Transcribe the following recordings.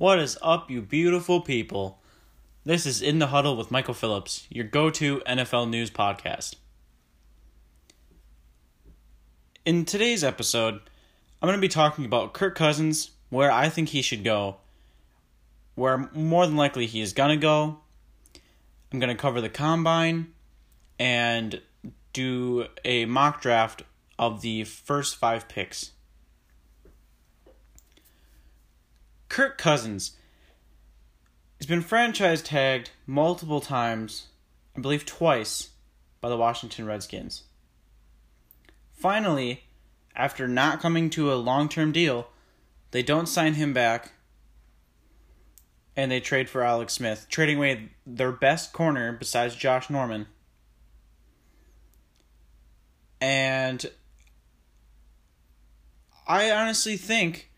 What is up, you beautiful people? This is In the Huddle with Michael Phillips, your go to NFL news podcast. In today's episode, I'm going to be talking about Kirk Cousins, where I think he should go, where more than likely he is going to go. I'm going to cover the combine and do a mock draft of the first five picks. Kirk Cousins has been franchise tagged multiple times, I believe twice, by the Washington Redskins. Finally, after not coming to a long term deal, they don't sign him back and they trade for Alex Smith, trading away their best corner besides Josh Norman. And I honestly think,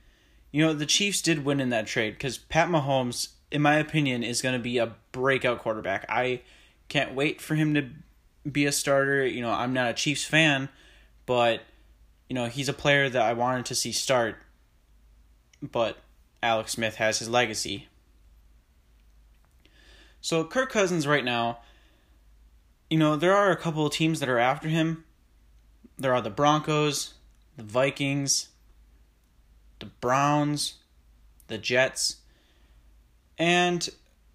you know, the Chiefs did win in that trade because Pat Mahomes, in my opinion, is going to be a breakout quarterback. I can't wait for him to be a starter. You know, I'm not a Chiefs fan, but, you know, he's a player that I wanted to see start. But Alex Smith has his legacy. So, Kirk Cousins right now, you know, there are a couple of teams that are after him. There are the Broncos, the Vikings, the Browns, the Jets, and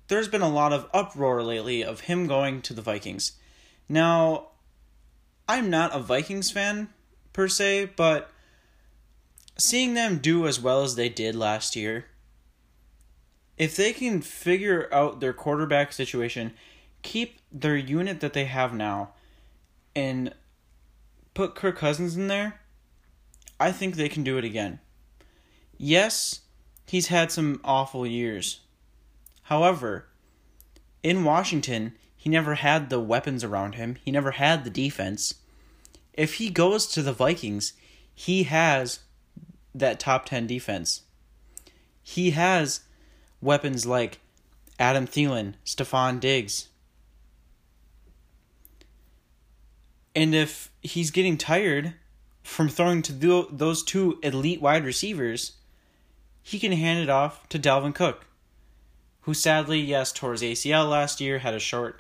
there's been a lot of uproar lately of him going to the Vikings. Now, I'm not a Vikings fan per se, but seeing them do as well as they did last year, if they can figure out their quarterback situation, keep their unit that they have now, and put Kirk Cousins in there, I think they can do it again. Yes, he's had some awful years. However, in Washington, he never had the weapons around him, he never had the defense. If he goes to the Vikings, he has that top 10 defense. He has weapons like Adam Thielen, Stefon Diggs. And if he's getting tired from throwing to those two elite wide receivers, he can hand it off to Dalvin Cook, who sadly, yes, tore his ACL last year, had a short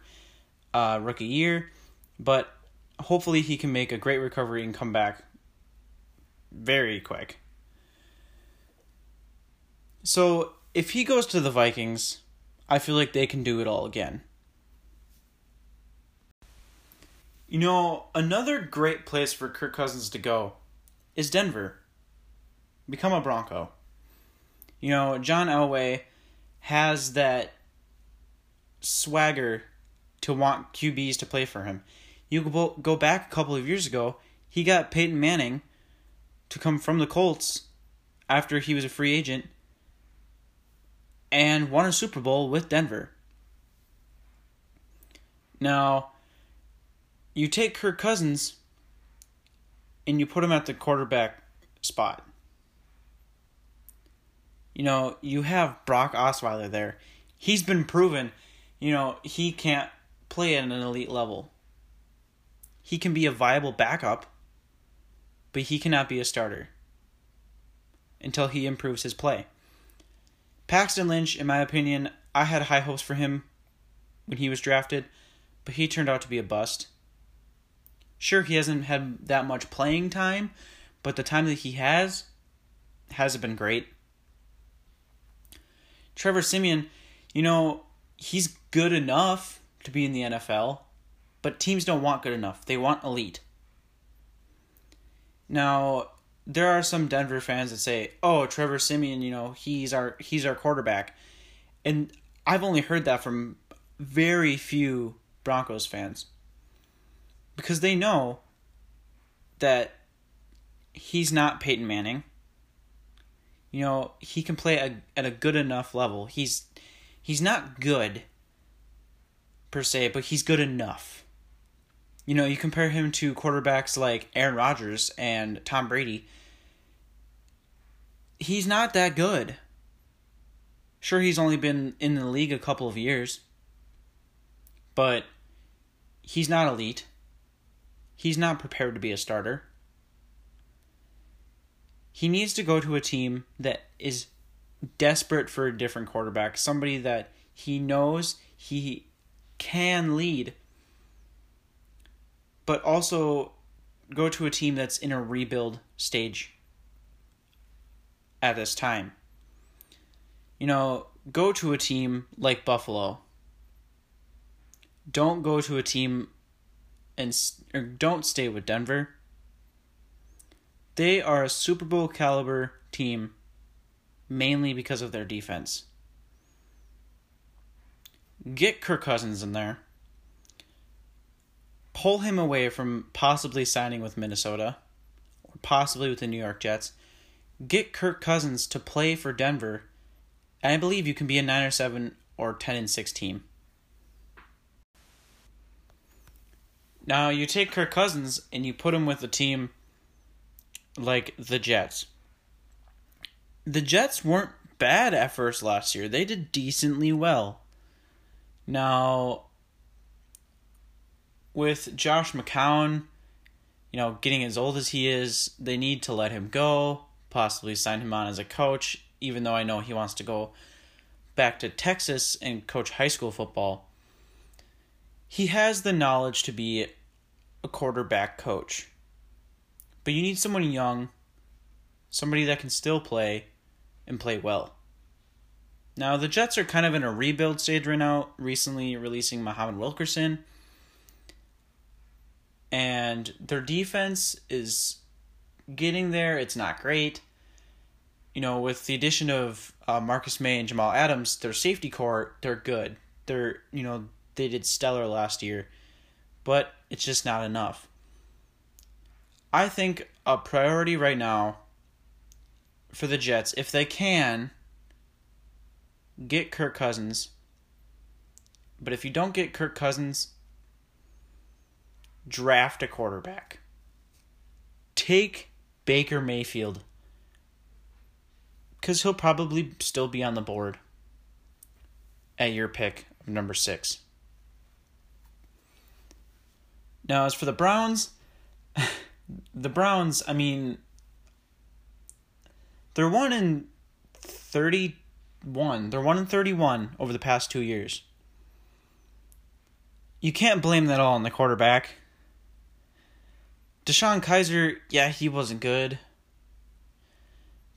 uh, rookie year, but hopefully he can make a great recovery and come back very quick. So if he goes to the Vikings, I feel like they can do it all again. You know, another great place for Kirk Cousins to go is Denver. Become a Bronco. You know, John Elway has that swagger to want QBs to play for him. You go back a couple of years ago, he got Peyton Manning to come from the Colts after he was a free agent and won a Super Bowl with Denver. Now, you take Kirk Cousins and you put him at the quarterback spot you know, you have Brock Osweiler there. He's been proven, you know, he can't play at an elite level. He can be a viable backup, but he cannot be a starter until he improves his play. Paxton Lynch, in my opinion, I had high hopes for him when he was drafted, but he turned out to be a bust. Sure, he hasn't had that much playing time, but the time that he has hasn't been great. Trevor Siemian, you know, he's good enough to be in the NFL, but teams don't want good enough. They want elite. Now, there are some Denver fans that say, "Oh, Trevor Siemian, you know, he's our he's our quarterback." And I've only heard that from very few Broncos fans. Because they know that he's not Peyton Manning you know, he can play a, at a good enough level. He's he's not good per se, but he's good enough. You know, you compare him to quarterbacks like Aaron Rodgers and Tom Brady. He's not that good. Sure, he's only been in the league a couple of years, but he's not elite. He's not prepared to be a starter. He needs to go to a team that is desperate for a different quarterback, somebody that he knows he can lead, but also go to a team that's in a rebuild stage at this time. You know, go to a team like Buffalo. Don't go to a team and or don't stay with Denver. They are a Super Bowl caliber team mainly because of their defense. Get Kirk Cousins in there. Pull him away from possibly signing with Minnesota or possibly with the New York Jets. Get Kirk Cousins to play for Denver. And I believe you can be a 9 or 7 or 10 and 6 team. Now, you take Kirk Cousins and you put him with a team like the Jets. The Jets weren't bad at first last year. They did decently well. Now, with Josh McCown, you know, getting as old as he is, they need to let him go, possibly sign him on as a coach, even though I know he wants to go back to Texas and coach high school football. He has the knowledge to be a quarterback coach. But you need someone young, somebody that can still play and play well. Now, the Jets are kind of in a rebuild stage right now, recently releasing Muhammad Wilkerson. And their defense is getting there. It's not great. You know, with the addition of uh, Marcus Maye and Jamal Adams, their safety core, they're good. They're, you know, they did stellar last year, but it's just not enough. I think a priority right now for the Jets, if they can, get Kirk Cousins. But if you don't get Kirk Cousins, draft a quarterback. Take Baker Mayfield. Because he'll probably still be on the board at your pick of number six. Now, as for the Browns, the Browns, I mean, they're 1 in thirty-one. They're one in thirty-one over the past two years. You can't blame that all on the quarterback. DeShone Kizer, yeah, he wasn't good.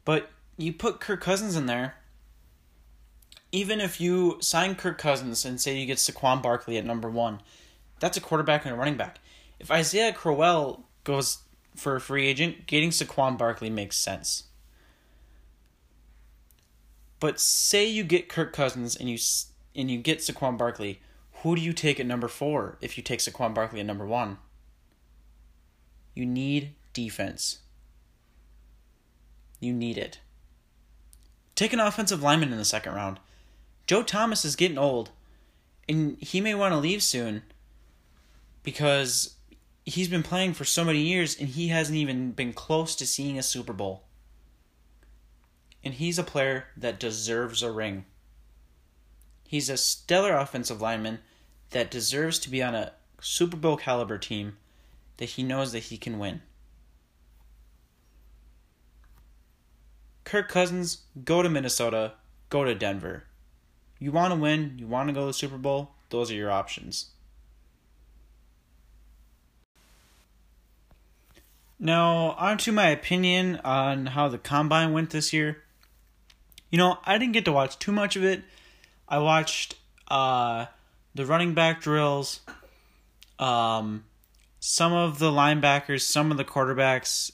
But you put Kirk Cousins in there. Even if you sign Kirk Cousins and say you get Saquon Barkley at number one, that's a quarterback and a running back. If Isaiah Crowell goes for a free agent, getting Saquon Barkley makes sense. But say you get Kirk Cousins and you and you get Saquon Barkley, who do you take at number four if you take Saquon Barkley at number one? You need defense. You need it. Take an offensive lineman in the second round. Joe Thomas is getting old, and he may want to leave soon because he's been playing for so many years and he hasn't even been close to seeing a Super Bowl and he's a player that deserves a ring. He's a stellar offensive lineman that deserves to be on a Super Bowl caliber team that he knows that he can win. Kirk Cousins, go to Minnesota, go to Denver. You want to win, you want to go to the Super Bowl, those are your options. Now, on to my opinion on how the combine went this year. You know, I didn't get to watch too much of it. I watched uh, the running back drills, um, some of the linebackers, some of the quarterbacks,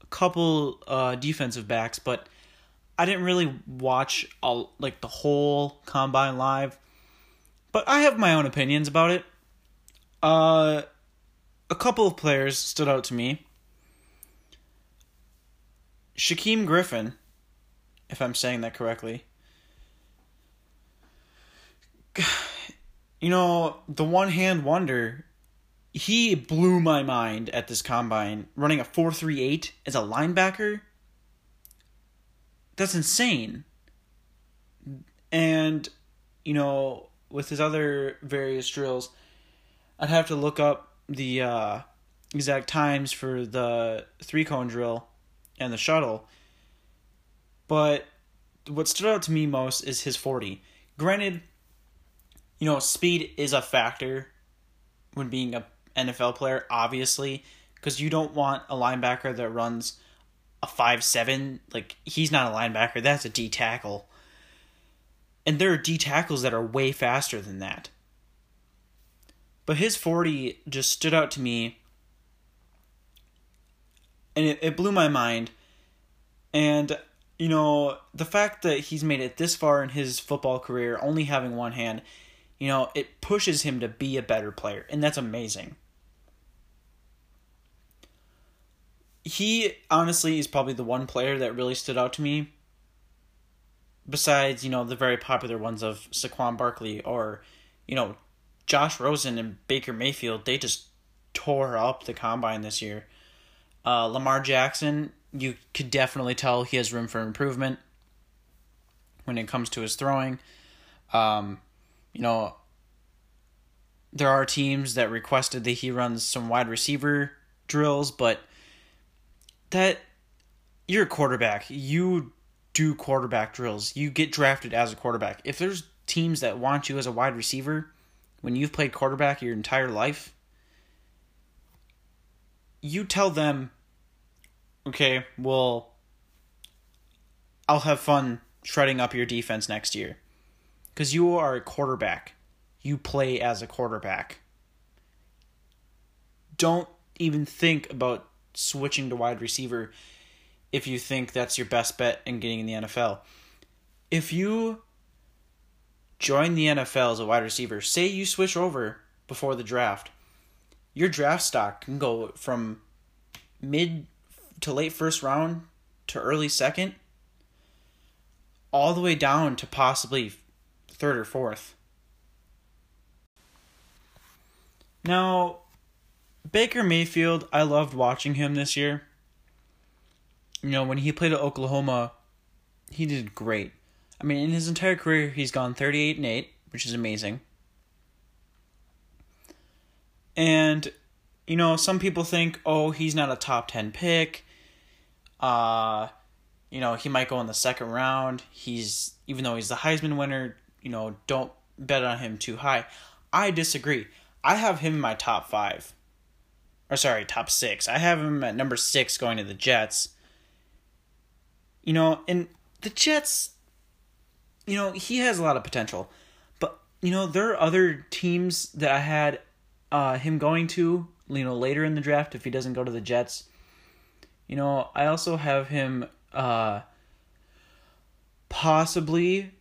a couple uh, defensive backs, but I didn't really watch all like the whole combine live. But I have my own opinions about it. Uh, a couple of players stood out to me. Shaquem Griffin if I'm saying that correctly. You know, the one hand wonder, he blew my mind at this combine, running a 438 as a linebacker. That's insane. And, you know, with his other various drills, I'd have to look up the uh, exact times for the three cone drill and the shuttle but what stood out to me most is his 40. Granted, you know, speed is a factor when being a NFL player, obviously, because you don't want a linebacker that runs a five seven. Like he's not a linebacker, that's a D tackle. And there are D tackles that are way faster than that. But his 40 just stood out to me. And it, it blew my mind. And, you know, the fact that he's made it this far in his football career, only having one hand, you know, it pushes him to be a better player. And that's amazing. He honestly is probably the one player that really stood out to me. Besides, you know, the very popular ones of Saquon Barkley or, you know, Josh Rosen and Baker Mayfield, they just tore up the combine this year. Uh, Lamar Jackson, you could definitely tell he has room for improvement when it comes to his throwing. Um, you know, there are teams that requested that he runs some wide receiver drills, but that you're a quarterback. You do quarterback drills. You get drafted as a quarterback. If there's teams that want you as a wide receiver, when you've played quarterback your entire life, you tell them, okay, well, I'll have fun shredding up your defense next year. Because you are a quarterback. You play as a quarterback. Don't even think about switching to wide receiver if you think that's your best bet in getting in the NFL. If you join the NFL as a wide receiver, say you switch over before the draft, your draft stock can go from mid to late first round to early second, all the way down to possibly third or fourth. Now, Baker Mayfield, I loved watching him this year. You know, when he played at Oklahoma, he did great. I mean, in his entire career, he's gone 38 and 8, which is amazing. And, you know, some people think, oh, he's not a top 10 pick. Uh, you know, he might go in the second round. He's, even though he's the Heisman winner, you know, don't bet on him too high. I disagree. I have him in my top five. Or, sorry, top six. I have him at number six going to the Jets. You know, and the Jets you know, he has a lot of potential. But, you know, there are other teams that I had uh, him going to, you know, later in the draft if he doesn't go to the Jets. You know, I also have him uh, possibly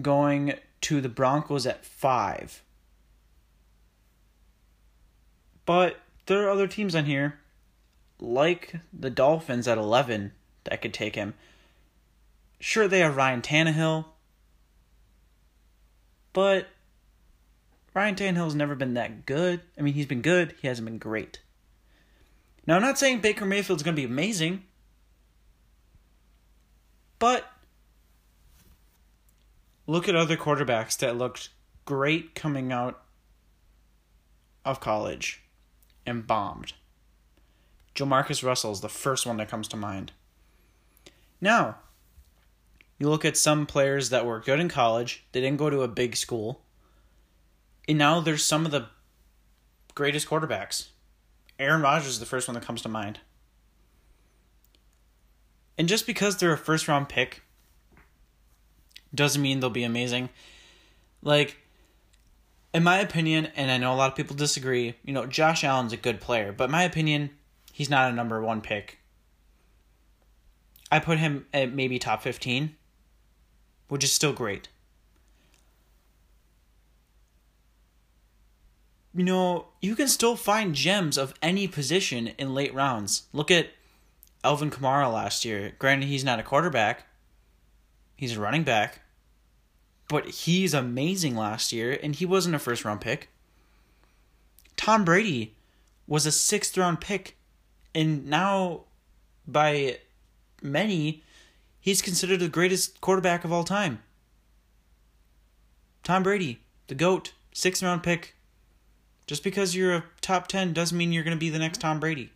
going to the Broncos at five. But there are other teams on here, like the Dolphins at 11, that could take him. Sure, they have Ryan Tannehill, but Ryan Tannehill's never been that good. I mean, he's been good, he hasn't been great. Now, I'm not saying Baker Mayfield's going to be amazing, but look at other quarterbacks that looked great coming out of college and bombed. Jamarcus Russell is the first one that comes to mind. Now, you look at some players that were good in college, they didn't go to a big school. And now there's some of the greatest quarterbacks. Aaron Rodgers is the first one that comes to mind. And just because they're a first round pick doesn't mean they'll be amazing. Like, in my opinion, and I know a lot of people disagree, you know, Josh Allen's a good player, but my opinion, he's not a number one pick. I put him at maybe top 15 which is still great. You know, you can still find gems of any position in late rounds. Look at Alvin Kamara last year. Granted, he's not a quarterback, he's a running back, but he's amazing last year, and he wasn't a first round pick. Tom Brady was a sixth round pick, and now by many, He's considered the greatest quarterback of all time. Tom Brady, the GOAT, sixth round pick. Just because you're a top 10 doesn't mean you're going to be the next Tom Brady.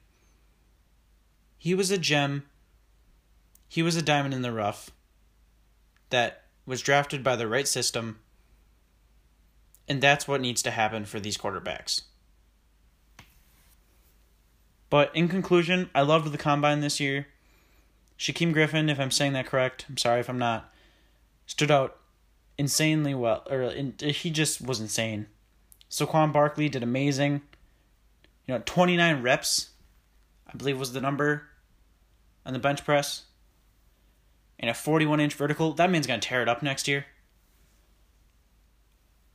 He was a gem. He was a diamond in the rough. that was drafted by the right system. And that's what needs to happen for these quarterbacks. But in conclusion, I loved the combine this year. Shaquem Griffin, if I'm saying that correct, I'm sorry if I'm not, stood out insanely well. Or in, he just was insane. Saquon Barkley did amazing. You know, 29 reps, I believe was the number on the bench press. And a 41 inch vertical. That man's going to tear it up next year.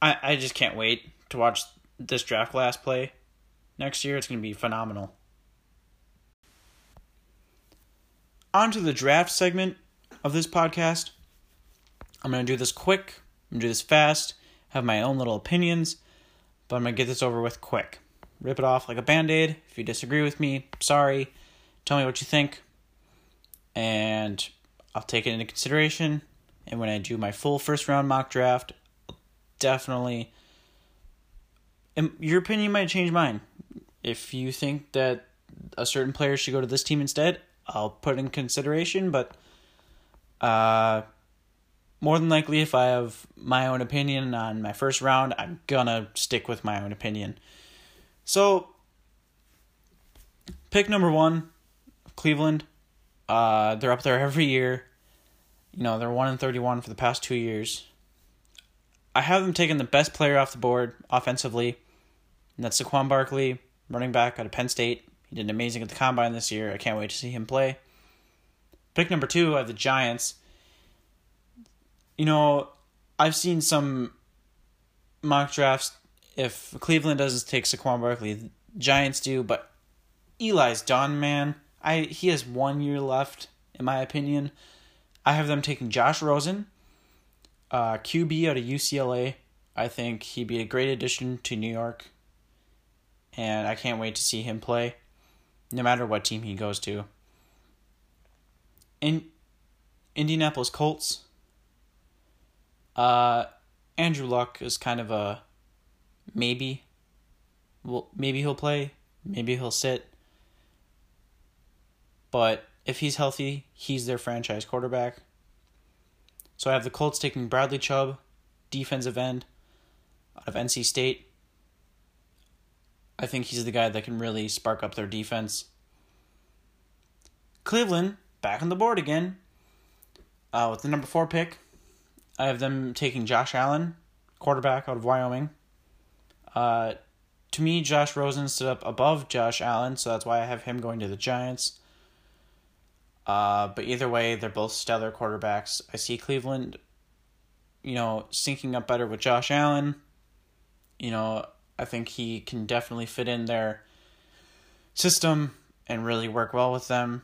I, I just can't wait to watch this draft class play next year. It's going to be phenomenal. On to the draft segment of this podcast. I'm going to do this quick, I'm going to do this fast, have my own little opinions, but I'm going to get this over with quick. Rip it off like a band aid. If you disagree with me, sorry. Tell me what you think, and I'll take it into consideration. And when I do my full first round mock draft, definitely. Your opinion might change mine. If you think that a certain player should go to this team instead, I'll put in consideration, but uh, more than likely, if I have my own opinion on my first round, I'm gonna stick with my own opinion. So, pick number one, Cleveland. Uh, they're up there every year. You know, they're 1 in 31 for the past two years. I have them taking the best player off the board offensively, and that's Saquon Barkley, running back out of Penn State. He did amazing at the combine this year. I can't wait to see him play. Pick number two, I have the Giants. You know, I've seen some mock drafts. If Cleveland doesn't take Saquon Barkley, Giants do, but Eli's done, man. I he has one year left, in my opinion. I have them taking Josh Rosen, uh, QB out of UCLA. I think he'd be a great addition to New York, and I can't wait to see him play no matter what team he goes to. In Indianapolis Colts, uh, Andrew Luck is kind of a maybe. Well, maybe he'll play, maybe he'll sit. But if he's healthy, he's their franchise quarterback. So I have the Colts taking Bradley Chubb, defensive end, out of NC State. I think he's the guy that can really spark up their defense. Cleveland, back on the board again. Uh, with the number four pick, I have them taking Josh Allen, quarterback out of Wyoming. Uh, to me, Josh Rosen stood up above Josh Allen, so that's why I have him going to the Giants. Uh, but either way, they're both stellar quarterbacks. I see Cleveland, you know, syncing up better with Josh Allen. You know, I think he can definitely fit in their system and really work well with them.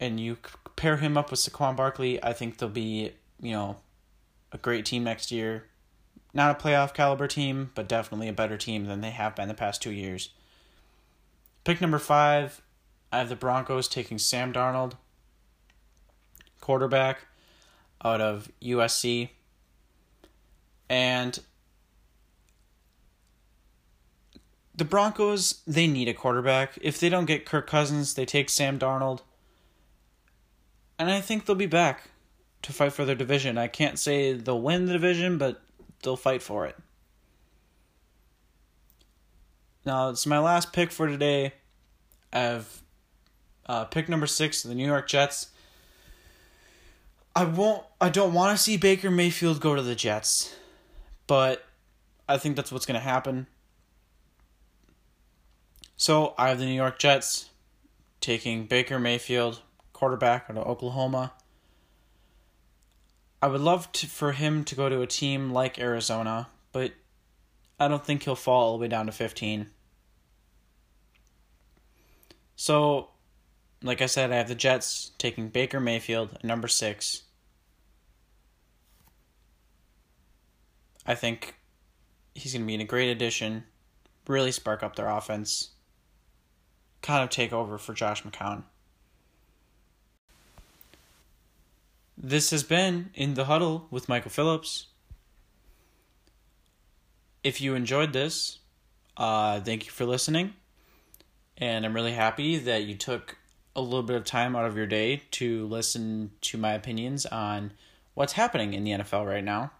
And you pair him up with Saquon Barkley, I think they'll be, you know, a great team next year. Not a playoff caliber team, but definitely a better team than they have been the past two years. Pick number five, I have the Broncos taking Sam Darnold, quarterback out of USC. And the Broncos, they need a quarterback. If they don't get Kirk Cousins, they take Sam Darnold. And I think they'll be back to fight for their division. I can't say they'll win the division, but they'll fight for it. Now, it's my last pick for today. I have uh, pick number six, the New York Jets. I won't. I don't want to see Baker Mayfield go to the Jets, but I think that's what's going to happen. So I have the New York Jets taking Baker Mayfield, quarterback out of Oklahoma. I would love to, for him to go to a team like Arizona, but I don't think he'll fall all the way down to 15. So, like I said, I have the Jets taking Baker Mayfield at number six. I think he's going to be in a great addition, really spark up their offense kind of take over for Josh McCown. This has been In the Huddle with Michael Phillips. If you enjoyed this, uh, thank you for listening. And I'm really happy that you took a little bit of time out of your day to listen to my opinions on what's happening in the NFL right now.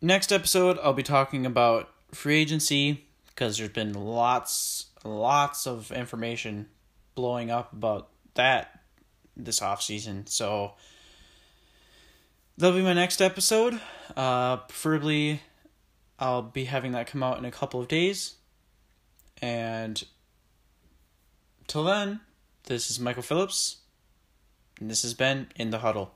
Next episode, I'll be talking about free agency because there's been lots, lots of information blowing up about that this off season. So that'll be my next episode. Uh, preferably, I'll be having that come out in a couple of days. And till then, this is Michael Phillips, and this has been In the Huddle.